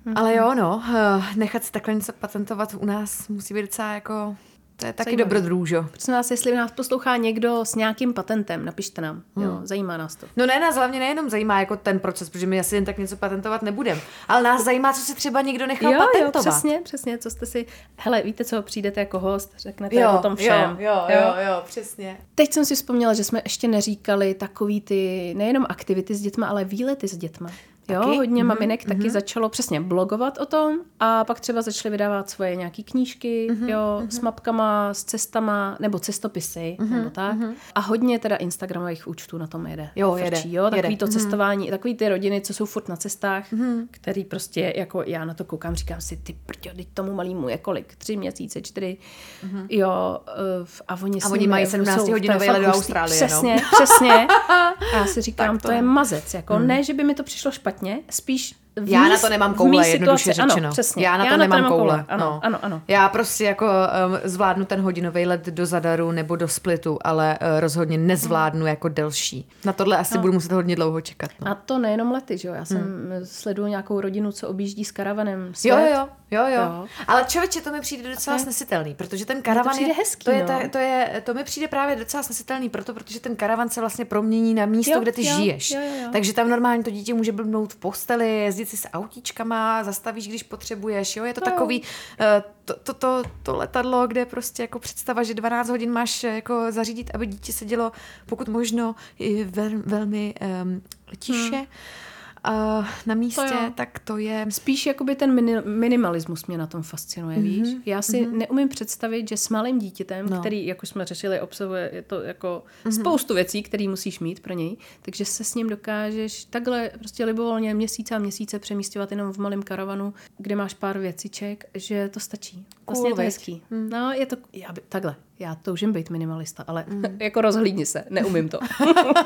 Hmm. Ale jo, no, eh, nechat si takhle něco patentovat u nás musí být docela jako, to je taky Zajímavý. dobrodružo. Prosím vás, jestli nás poslouchá někdo s nějakým patentem, napište nám. Jo, zajímá nás to. No ne, nás hlavně nejenom zajímá jako ten proces, protože my asi jen tak něco patentovat nebudeme, ale nás zajímá, co si třeba někdo nechal Jo, jo, patentovat. přesně, přesně, co jste si... Hele, víte co, přijdete jako host, řeknete o tom všem. Jo, jo, jo, jo, přesně. Teď jsem si vzpomněla, že jsme ještě neříkali takový ty, nejenom aktivity s dětma, ale výlety s dětma. Jo, Taky? hodně mm-hmm, maminek mm-hmm. taky začalo přesně blogovat o tom a pak třeba začaly vydávat svoje nějaký knížky, mm-hmm, jo, mm-hmm. s mapkama, s cestama, nebo cestopisy, mm-hmm, nebo tak. Mm-hmm. A hodně teda Instagramových účtů na tom jede. Jo, Frčí, jede, jo, takový jede. to cestování, mm-hmm. takový ty rodiny, co jsou furt na cestách, mm-hmm. který prostě, jako já na to koukám, říkám si, ty prďo, teď tomu malýmu je kolik? Tři měsíce, čtyři, mm-hmm. jo, eh, a oni, A oni mají jsou- 17-hodinový to je let do. Austrálie, no. Přesně, přesně. A já si říkám, to, to je mazec. Jako, ne, že by mi to přišlo špatně, spíš v Já na to nemám koule, mý jednoduše situaci. řečeno. Ano, přesně. Já na to nemám koule. Ano, no. ano, ano. Já prostě jako um, zvládnu ten hodinový let do Zadaru nebo do Splitu, ale uh, rozhodně nezvládnu jako delší. Na tohle asi budu muset hodně dlouho čekat. No. A to nejenom lety, že jo? Já jsem hmm. sleduju nějakou rodinu, co objíždí s karavanem svět. Jo, jo, jo, jo, jo. Ale člověče, to mi přijde docela snesitelný, protože ten karavan přijde je, hezký, to, je no. ta, to, je, to mi přijde právě docela snesitelný, proto, protože ten karavan se vlastně promění na místo, Jo, kde ty jo, žiješ. jo, jo, jo. Takže tam normálně to dítě může blbnout v posteli, jezdit si s autíčkama, zastavíš, když potřebuješ, jo, je to No. takový, eh, to, to, to, to letadlo, kde prostě jako představa, že 12 hodin máš eh, jako zařídit, aby dítě sedělo pokud možno vel, velmi um, tiše. Uh, na místě, To jo. tak to je... Spíš jakoby ten mini, minimalismus mě na tom fascinuje, mm-hmm. víš? Já si mm-hmm. neumím představit, že s malým dítětem, No. který, jak už jsme řešili, obsahuje je to jako mm-hmm. spoustu věcí, které musíš mít pro něj, takže se s ním dokážeš takhle prostě libovolně měsíce a měsíce přemístěvat jenom v malém karavanu, kde máš pár věciček, že to stačí. Vlastně Cool, je to hezký. Mm. No, je to, já by, takhle, já toužím být minimalista, ale mm. jako rozhlídni se, neumím to.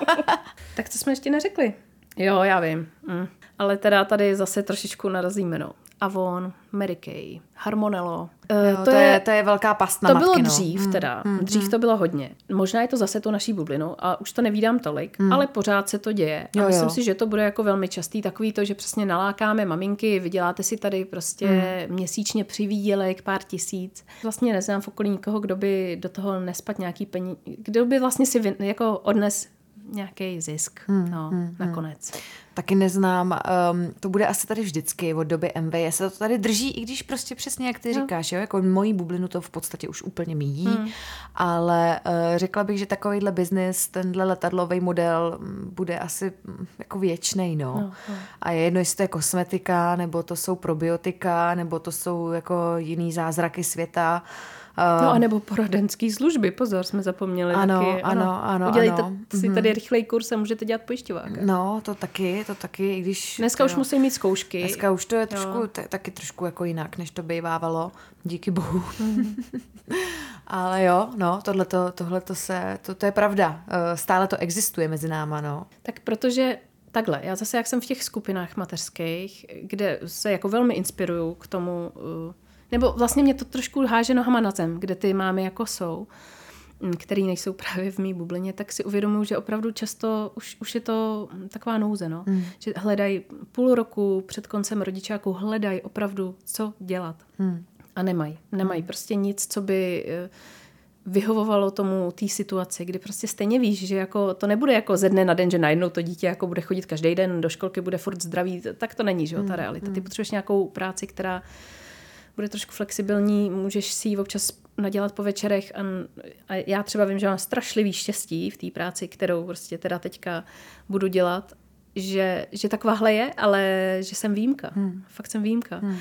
tak co jsme ještě neřekli? Jo, já vím. Mm. Ale teda tady zase trošičku narazíme, no. Avon, Mary Kay, Harmonello. Jo, to, je, to je velká past na to matky, bylo no. dřív teda. Hmm, dřív to bylo hodně. Možná je to zase to naší bublinou a už to nevídám tolik, hmm. ale pořád se to děje. Jo, a myslím jo. si, že to bude jako velmi častý takový to, že přesně nalákáme maminky, vyděláte si tady prostě hmm. měsíčně přivýdělek, pár tisíc. Vlastně neznám v okolí nikoho, kdo by do toho nespat nějaký peníze, kdo by vlastně si vy, jako odnes nějaký zisk, hmm, no, hmm, nakonec. Taky neznám, um, to bude asi tady vždycky od doby MV, se to tady drží, i když prostě přesně jak ty No. říkáš, jo, jako mojí bublinu to v podstatě už úplně míjí, hmm. ale uh, řekla bych, že takovýhle biznis, tenhle letadlový model mm, bude asi mm, jako věčnej, no. No, no. A je jedno, jestli to je kosmetika, nebo to jsou probiotika, nebo to jsou jako jiný zázraky světa. Uh, No a nebo poradenský služby, pozor, jsme zapomněli Ano, taky. ano, ano, Udělejte ano. si tady rychlej kurz a můžete dělat pojišťovák. No, to taky, to taky, i když... Dneska už jo. musí mít zkoušky. Dneska už to je trošku, t- taky trošku jako jinak, než to bývávalo, díky bohu. Mhm. Ale jo, no, tohleto, tohleto se, to, to je pravda. Eh, Stále to existuje mezi náma, no. Tak protože takhle, já zase jak jsem v těch skupinách mateřských, kde se jako velmi inspiruju k tomu, uh, nebo vlastně mě to trošku háže nohama na zem, kde ty mámy jako jsou, mm, který nejsou právě v mý bublině, tak si uvědomuji, že opravdu často už, už je to mm, taková nouze, no. Hmm. Že hledají půl roku před koncem rodičáku, hledají opravdu, co dělat. Hmm. A nemají. Nemají prostě nic, co by eh, vyhovovalo tomu té situaci, kdy prostě stejně víš, že jako to nebude jako ze dne na den, že najednou to dítě jako bude chodit každý den do školky, bude furt zdravý, tak to není, že jo, ta realita. Ty potřebuješ nějakou práci, která bude trošku flexibilní, můžeš si ji občas nadělat po večerech a, a já třeba vím, že mám strašlivý štěstí v té práci, kterou prostě teda teďka budu dělat, že, že takováhle je, ale že jsem výjimka. Hmm. Fakt jsem výjimka. Hmm.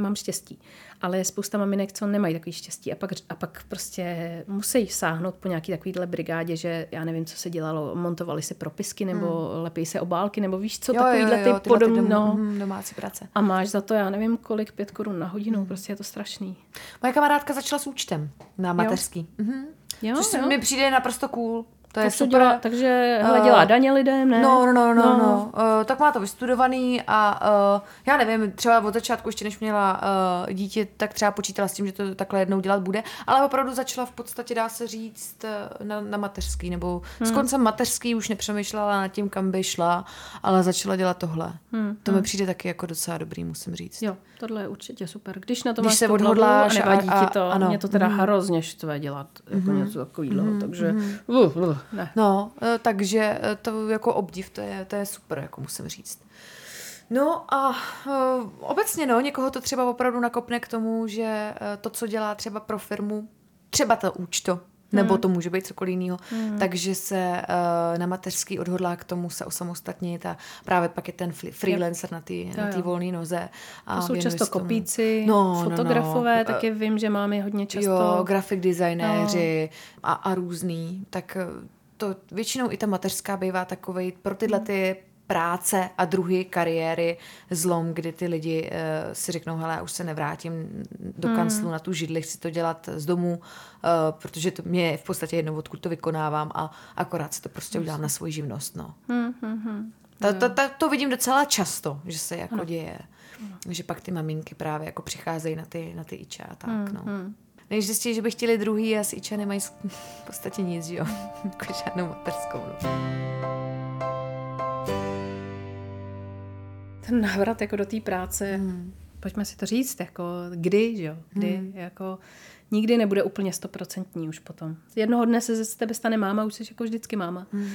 Mám štěstí. Ale je spousta maminek, co nemají takový štěstí a pak, a pak prostě musí sáhnout po nějaký takovýhle brigádě, že já nevím, co se dělalo, montovali se propisky nebo hmm. lepí se obálky, nebo víš co, takovýhle ty tyhle podobný, dom- no. hm, domácí práce. A máš za to, já nevím, kolik, pět korun na hodinu, hmm. prostě je to strašný. Moje kamarádka začala s účtem na mateřský. Mhm. Jo, Což jo. mi přijde naprosto cool. To je to super. dělá, takže hele, Eh, dělá daně lidem, ne? No, no, no, no, no. no. Uh, tak má to vystudovaný a uh, já nevím, třeba od začátku ještě než měla uh, dítě, tak třeba počítala s tím, že to takhle jednou dělat bude, ale opravdu začala v podstatě, dá se říct, na, na mateřský, nebo hmm. s koncem mateřský už nepřemýšlela nad tím, kam by šla, ale začala dělat tohle. Hmm. To mi přijde taky jako docela dobrý, musím říct. Jo, tohle je určitě super. Když na to Když máš se hlavu odhodláš a nevadí a- ti to, ano. mě to teda hrozně štve dělat jako něco takového, takže uh, uh, ne. No, eh, takže eh, to jako obdiv, to je, to je super, jako musím říct. No a uh, obecně no, někoho to třeba opravdu nakopne k tomu, že to, co dělá třeba pro firmu, třeba to účto, nebo to může být cokoliv jiného, takže se uh, na mateřský odhodlá k tomu se osamostatnit a právě pak je ten freelancer na jo. volné noze. A To jsou často tomu. kopíci, No, no, fotografové, no. taky vím, že máme hodně často. Jo, grafik designéři a, a různý, tak eh, to většinou i ta mateřská bývá takovej pro tyhle ty práce a druhy kariéry zlom, kdy ty lidi uh, si řeknou, hele, já už se nevrátím do kanclu na tu židli, chci to dělat z domu, uh, protože to mě je v podstatě jedno, odkud to vykonávám a akorát si to prostě udělám na svoji živnost, no. Hm, hm, hm. Ta, ta, ta, to vidím docela často, že se jako děje. Že pak ty maminky právě jako přicházejí na ty, na ty iča a tak, no. Než zjistí, že by chtěli druhý a s iča nemají v podstatě nic, jo? jako žádnou mateřskou, no. Ten návrat jako do té práce, hmm. pojďme si to říct, jako kdy, že jo, kdy, hmm. jako nikdy nebude úplně stoprocentní už potom. Jednoho dne se z tebe stane máma, už jsi jako vždycky máma. Hmm.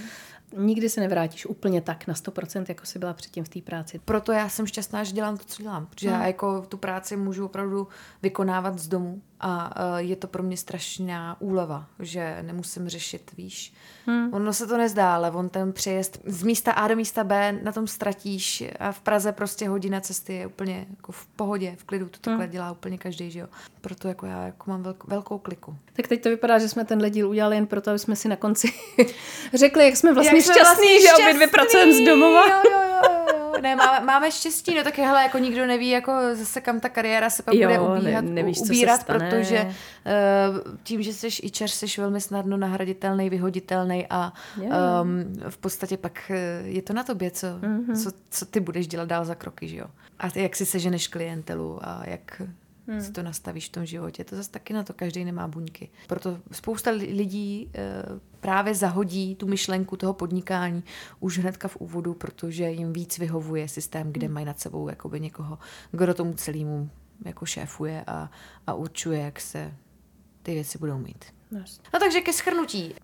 Nikdy se nevrátíš úplně tak na 100%, jako jsi byla předtím v té práci. Proto já jsem šťastná, že dělám to, co dělám. Protože já jako tu práci můžu opravdu vykonávat z domu A uh, je to pro mě strašná úleva, že nemusím řešit, víš. Hmm. Ono se to nezdá, ale on ten přejezd z místa A do místa B na tom ztratíš a v Praze prostě hodina cesty je úplně jako v pohodě, v klidu, to takhle hmm. dělá úplně každý, že jo. Proto jako já jako mám velk, velkou kliku. Tak teď to vypadá, že jsme tenhle díl udělali jen proto, aby jsme si na konci řekli, jak jsme vlastně jak šťastní, vlastně že obě dvě pracujeme z domova. Jo, jo, jo, jo. Ne, máme, máme štěstí, no tak hele, jako nikdo neví, jako zase kam ta kariéra se pak jo, bude ubíhat, ne, nevíš, ubírat, protože uh, tím, že jsi ičer, jsi velmi snadno nahraditelný, vyhoditelný a um, v podstatě pak eh, je to na tobě, co, mm-hmm. co, co ty budeš dělat dál za kroky, že jo. A ty, jak si seženeš klientelu a jak hmm. si to nastavíš v tom životě. To zase taky na to každý nemá buňky. Proto spousta lidí e, právě zahodí tu myšlenku toho podnikání už hnedka v úvodu, protože jim víc vyhovuje systém, kde hmm. mají nad sebou jakoby někoho, kdo tomu celému jako šéfuje a, a určuje, jak se ty věci budou mít. Yes. No takže ke schrnutí.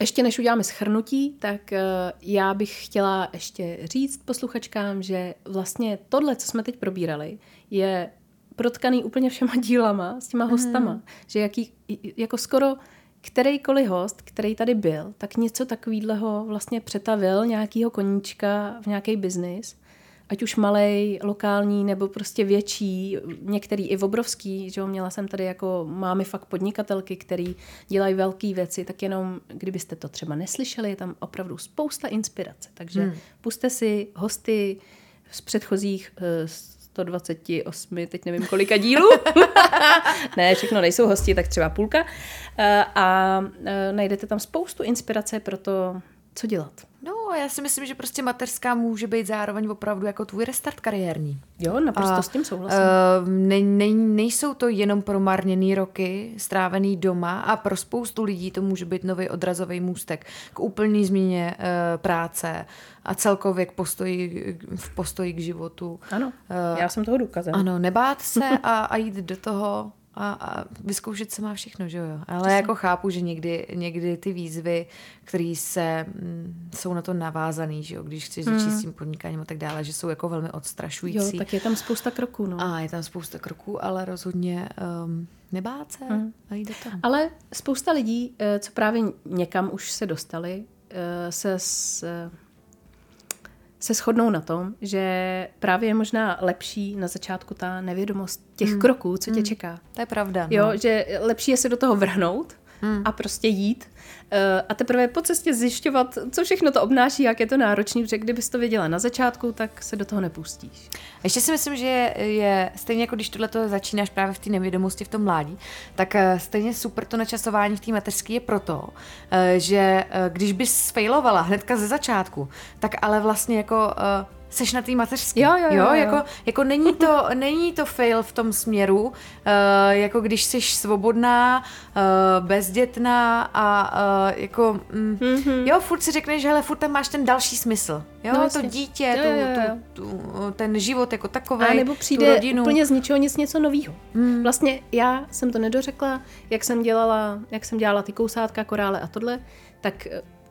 Ještě než uděláme schrnutí, tak uh, já bych chtěla ještě říct posluchačkám, že vlastně tohle, co jsme teď probírali, je protkaný úplně všema dílama s těma mhm. hostama. Mm. Že jaký, jako skoro kterýkoliv host, který tady byl, tak něco takového vlastně přetavil nějakýho koníčka v nějaký biznis ať už malej, lokální, nebo prostě větší, některý i obrovský, že jo, měla jsem tady jako mámy fakt podnikatelky, který dělají velké věci, tak jenom kdybyste to třeba neslyšeli, je tam opravdu spousta inspirace, takže hmm. puste si hosty z předchozích 128, eh, teď nevím kolika dílů. ne, všechno nejsou hosti, tak třeba půlka. Eh, a eh, najdete tam spoustu inspirace pro to, co dělat. No, já si myslím, že prostě mateřská může být zároveň opravdu jako tvůj restart kariérní. Jo, naprosto a, s tím souhlasím. Uh, ne, ne, nejsou to jenom promarněný roky strávený doma a pro spoustu lidí to může být nový odrazový můstek k úplný změně uh, práce a celkově k postoji, v postoji k životu. Ano, uh, já jsem toho důkazem. Ano, nebát se a, a jít do toho a, a vyzkoušet se má všechno, že jo. Ale Přesně. jako chápu, že někdy, někdy ty výzvy, které se m, mm, jsou na to navázané, že jo, když chceš začít mm. s tím podnikáním a tak dále, že jsou jako velmi odstrašující. Jo, tak je tam spousta kroků, no. A je tam spousta kroků, ale rozhodně um, nebát se mm. a jít do toho. Ale spousta lidí, eh, co právě někam už se dostali, eh, se s se shodnou na tom, že právě je možná lepší na začátku ta nevědomost těch mm. kroků, co tě mm. čeká. To je pravda. Jo, no. že lepší je se do toho vrhnout mm. a prostě jít Eh, a teprve po cestě zjišťovat, co všechno to obnáší, jak je to náročný, protože kdybys to věděla na začátku, tak se do toho nepustíš. Ještě si myslím, že je, je stejně jako když tohle začínáš právě v té nevědomosti, v tom mládí, tak eh, stejně super to načasování v té mateřské je proto, eh, že když bys failovala hnedka ze začátku, tak ale vlastně jako seš na té mateřské. Jo, jo, jo, jo. Jako, jako není, to, není to fail v tom směru, uh, jako když jsi svobodná, uh, bezdětná a uh, jako, mm, mm-hmm. jo, furt si řekneš, že hele, furt tam máš ten další smysl. Jo, no, to dítě, jo, tu, jo, jo. Tu, tu, ten život jako takový. A nebo přijde rodinu. úplně z ničeho nic něco nového. Mm. Vlastně já jsem to nedořekla, jak jsem dělala, jak jsem dělala ty kousátka, korále a tohle, tak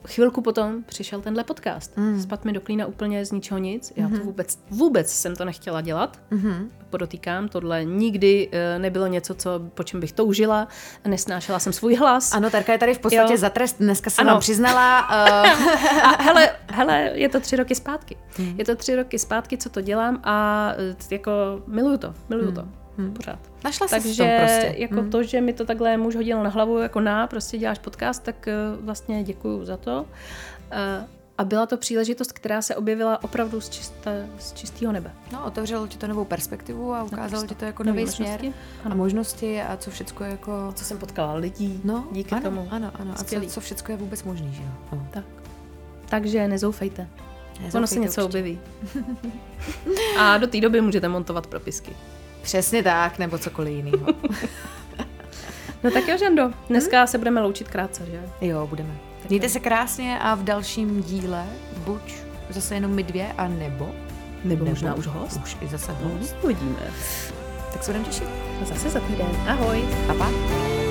chvilku potom přišel tenhle podcast. Mm. Spad mi do klína úplně z ničeho nic. Já mm-hmm. to vůbec, vůbec jsem to nechtěla dělat. Mm-hmm. Podotýkám, tohle nikdy uh, nebylo něco, co, po čem bych toužila. Nesnášela jsem svůj hlas. Ano, Terka je tady v podstatě jo. za trest. Dneska se nám přiznala. Uh... a hele, hele, je to tři roky zpátky. Mm. Je to tři roky zpátky, co to dělám a uh, jako miluju to, miluju mm. to. Hmm. Pořád. Našla Takže si to prostě. jako hmm. to, že mi to takhle muž hodil na hlavu jako na, prostě děláš podcast, tak uh, vlastně děkuju za to. Uh, a byla to příležitost, která se objevila opravdu z, čisté, z čistého nebe. No, otevřelo ti to novou perspektivu a ukázalo ti to jako nový směr ano. a možnosti a co všechno je jako... Co jsem potkala lidí no, díky ano, tomu. Ano, ano. A co, co všechno je vůbec možný, že jo? No. Tak. Takže nezoufejte. nezoufejte ono se něco určitě. objeví. a do té doby můžete montovat propisky. Přesně tak, nebo cokoliv jiného. no tak jo, Žando, dneska hmm? se budeme loučit krátce, že? Jo, budeme. Tak Mějte se krásně a v dalším díle buď zase jenom my dvě, a nebo... Nebo, nebo možná už host. Už i zase host. Uvidíme. Tak se budeme těšit. Zase za týden. Ahoj. Pa, pa.